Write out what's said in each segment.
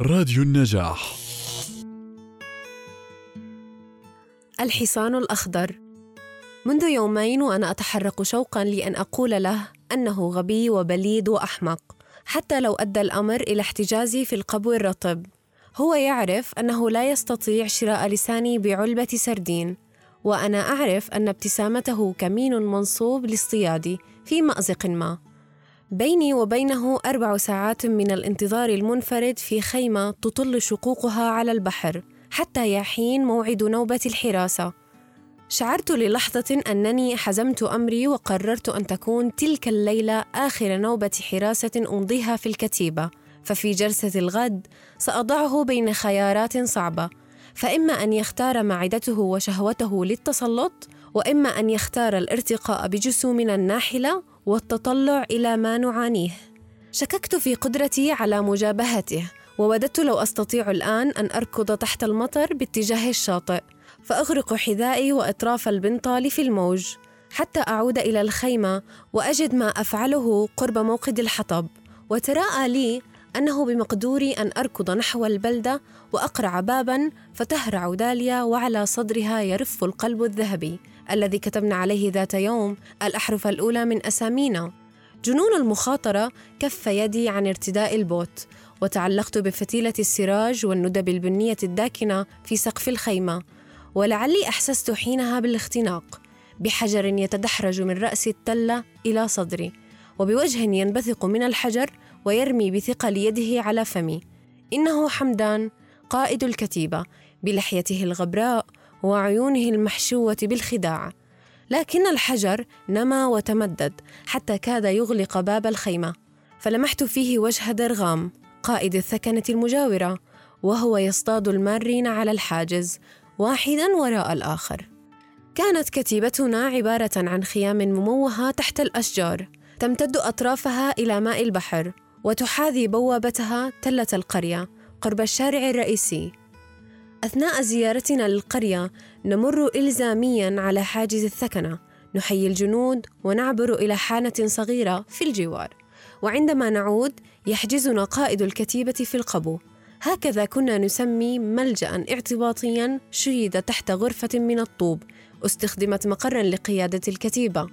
راديو النجاح. الحصان الأخضر. منذ يومين وأنا أتحرك شوقا لأن أقول له أنه غبي وبليد وأحمق حتى لو أدى الأمر إلى احتجازي في القبو الرطب. هو يعرف أنه لا يستطيع شراء لساني بعلبة سردين وأنا أعرف أن ابتسامته كمين منصوب لاصطيادي في مأزق ما. بيني وبينه أربع ساعات من الانتظار المنفرد في خيمة تطل شقوقها على البحر حتى يحين موعد نوبة الحراسة. شعرت للحظة أنني حزمت أمري وقررت أن تكون تلك الليلة آخر نوبة حراسة أمضيها في الكتيبة. ففي جلسة الغد سأضعه بين خيارات صعبة. فإما أن يختار معدته وشهوته للتسلط وإما أن يختار الارتقاء بجسومنا الناحلة والتطلع إلى ما نعانيه. شككت في قدرتي على مجابهته ووددت لو أستطيع الآن أن أركض تحت المطر باتجاه الشاطئ فأغرق حذائي وأطراف البنطال في الموج حتى أعود إلى الخيمة وأجد ما أفعله قرب موقد الحطب. وتراءى لي أنه بمقدوري أن أركض نحو البلدة وأقرع بابا فتهرع داليا وعلى صدرها يرف القلب الذهبي الذي كتبنا عليه ذات يوم الأحرف الأولى من أسامينا. جنون المخاطرة كف يدي عن ارتداء البوت وتعلقت بفتيلة السراج والندب البنية الداكنة في سقف الخيمة ولعلي أحسست حينها بالاختناق بحجر يتدحرج من رأس التلة إلى صدري وبوجه ينبثق من الحجر ويرمي بثقل يده على فمي. إنه حمدان قائد الكتيبة بلحيته الغبراء وعيونه المحشوة بالخداع. لكن الحجر نما وتمدد حتى كاد يغلق باب الخيمة. فلمحت فيه وجه درغام قائد الثكنة المجاورة وهو يصطاد المارين على الحاجز واحدا وراء الآخر. كانت كتيبتنا عبارة عن خيام مموهة تحت الأشجار تمتد أطرافها إلى ماء البحر. وتحاذي بوابتها تلة القرية قرب الشارع الرئيسي. أثناء زيارتنا للقرية نمر إلزاميا على حاجز الثكنة. نحيي الجنود ونعبر إلى حانة صغيرة في الجوار. وعندما نعود يحجزنا قائد الكتيبة في القبو. هكذا كنا نسمي ملجأ اعتباطيا شيد تحت غرفة من الطوب استخدمت مقرا لقيادة الكتيبة.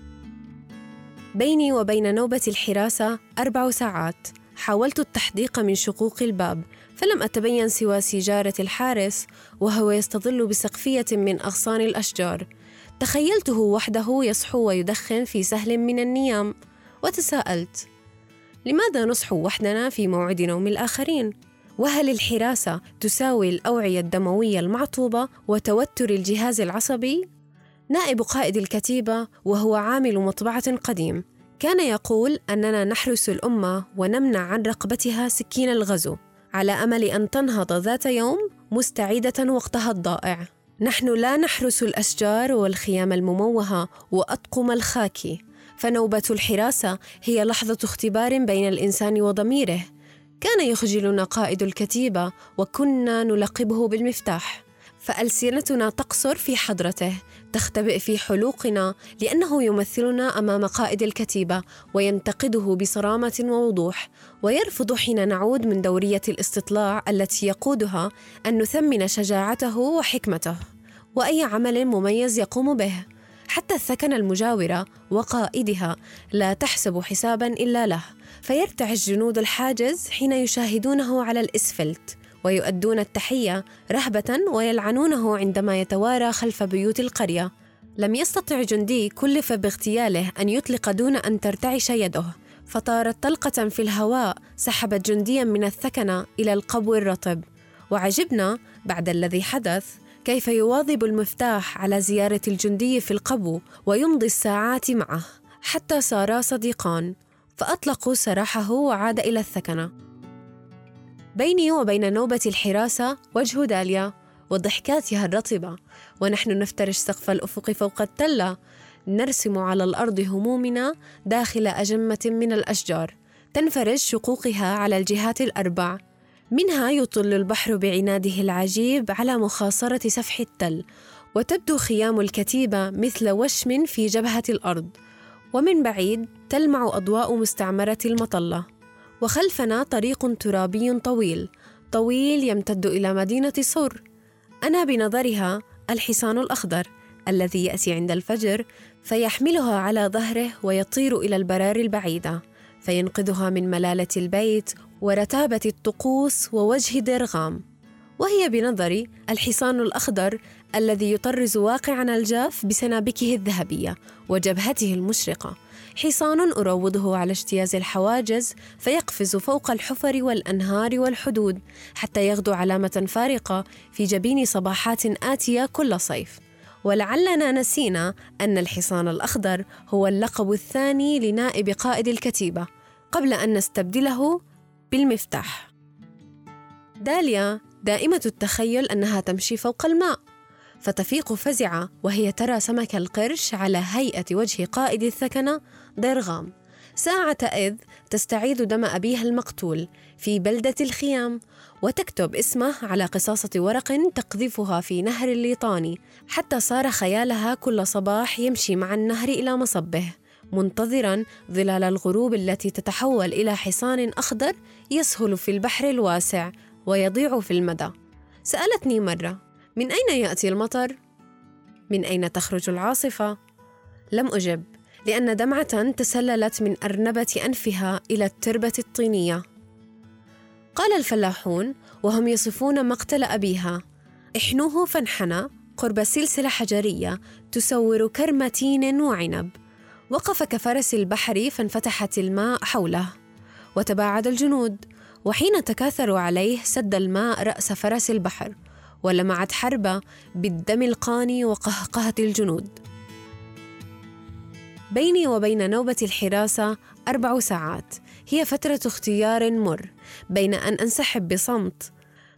بيني وبين نوبة الحراسة أربع ساعات. حاولت التحديق من شقوق الباب فلم أتبين سوى سيجارة الحارس وهو يستظل بسقفية من أغصان الأشجار تخيلته وحده يصحو ويدخن في سهل من النيام وتساءلت لماذا نصحو وحدنا في موعد نوم الآخرين؟ وهل الحراسة تساوي الأوعية الدموية المعطوبة وتوتر الجهاز العصبي؟ نائب قائد الكتيبة وهو عامل مطبعة قديم كان يقول أننا نحرس الأمة ونمنع عن رقبتها سكين الغزو على أمل أن تنهض ذات يوم مستعيدة وقتها الضائع. نحن لا نحرس الأشجار والخيام المموهة وأطقم الخاكي. فنوبة الحراسة هي لحظة اختبار بين الإنسان وضميره. كان يخجلنا قائد الكتيبة وكنا نلقبه بالمفتاح. فألسنتنا تقصر في حضرته تختبئ في حلوقنا لأنه يمثلنا أمام قائد الكتيبة وينتقده بصرامة ووضوح ويرفض حين نعود من دورية الاستطلاع التي يقودها أن نثمن شجاعته وحكمته. وأي عمل مميز يقوم به؟ حتى الثكنة المجاورة وقائدها لا تحسب حسابا إلا له فيرتعش جنود الحاجز حين يشاهدونه على الإسفلت. ويؤدون التحية رهبة ويلعنونه عندما يتوارى خلف بيوت القرية. لم يستطع جندي كلف باغتياله أن يطلق دون أن ترتعش يده. فطارت طلقة في الهواء سحبت جنديا من الثكنة إلى القبو الرطب. وعجبنا بعد الذي حدث كيف يواظب المفتاح على زيارة الجندي في القبو ويمضي الساعات معه حتى صارا صديقان. فأطلقوا سراحه وعاد إلى الثكنة. بيني وبين نوبة الحراسة وجه داليا وضحكاتها الرطبة. ونحن نفترش سقف الأفق فوق التلة. نرسم على الأرض همومنا داخل أجمة من الأشجار. تنفرج شقوقها على الجهات الأربع. منها يطل البحر بعناده العجيب على مخاصرة سفح التل. وتبدو خيام الكتيبة مثل وشم في جبهة الأرض. ومن بعيد تلمع أضواء مستعمرة المطلة. وخلفنا طريق ترابي طويل طويل يمتد إلى مدينة صور أنا بنظرها الحصان الأخضر الذي يأتي عند الفجر فيحملها على ظهره ويطير إلى البراري البعيدة فينقذها من ملالة البيت ورتابة الطقوس ووجه درغام. وهي بنظري الحصان الأخضر الذي يطرز واقعنا الجاف بسنابكه الذهبية وجبهته المشرقة. حصان أروضه على اجتياز الحواجز فيقفز فوق الحفر والأنهار والحدود حتى يغدو علامة فارقة في جبين صباحات آتية كل صيف. ولعلنا نسينا أن الحصان الأخضر هو اللقب الثاني لنائب قائد الكتيبة قبل أن نستبدله بالمفتاح. داليا دائمة التخيل أنها تمشي فوق الماء. فتفيق فزعة وهي ترى سمك القرش على هيئة وجه قائد الثكنة درغام ساعة إذ تستعيد دم أبيها المقتول في بلدة الخيام وتكتب اسمه على قصاصة ورق تقذفها في نهر الليطاني حتى صار خيالها كل صباح يمشي مع النهر إلى مصبه منتظرا ظلال الغروب التي تتحول إلى حصان أخضر يسهل في البحر الواسع ويضيع في المدى. سألتني مرة من أين يأتي المطر؟ من أين تخرج العاصفة؟ لم أجب لأن دمعة تسللت من أرنبة أنفها إلى التربة الطينية. قال الفلاحون وهم يصفون مقتل أبيها. احنوه فانحنى قرب سلسلة حجرية تسور كرم تين وعنب. وقف كفرس البحر فانفتحت الماء حوله. وتباعد الجنود وحين تكاثروا عليه سد الماء رأس فرس البحر. ولمعت حربة بالدم القاني وقهقهة الجنود. بيني وبين نوبة الحراسة أربع ساعات. هي فترة اختيار مر. بين أن أنسحب بصمت.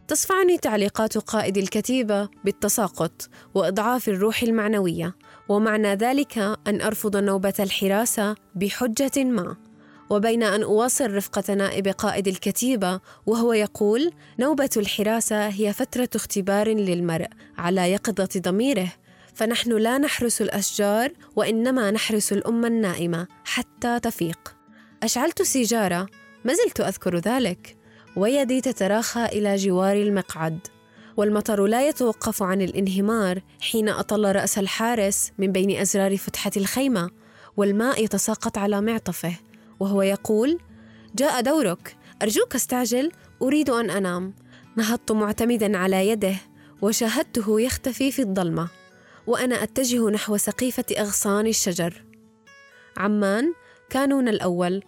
تصفعني تعليقات قائد الكتيبة بالتساقط وإضعاف الروح المعنوية. ومعنى ذلك أن أرفض نوبة الحراسة بحجة ما. وبين أن أواصل رفقة نائب قائد الكتيبة وهو يقول نوبة الحراسة هي فترة اختبار للمرء على يقظة ضميره فنحن لا نحرس الأشجار وإنما نحرس الأمة النائمة حتى تفيق. أشعلت سيجارة ما زلت أذكر ذلك. ويدي تتراخى إلى جوار المقعد والمطر لا يتوقف عن الانهمار حين أطل رأس الحارس من بين أزرار فتحة الخيمة والماء يتساقط على معطفه. وهو يقول جاء دورك. أرجوك استعجل. أريد أن أنام. نهضت معتمدا على يده وشاهدته يختفي في الظلمة وأنا أتجه نحو سقيفة أغصان الشجر. عمان كانون الأول.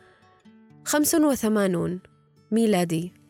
خمس وثمانون. ميلادي.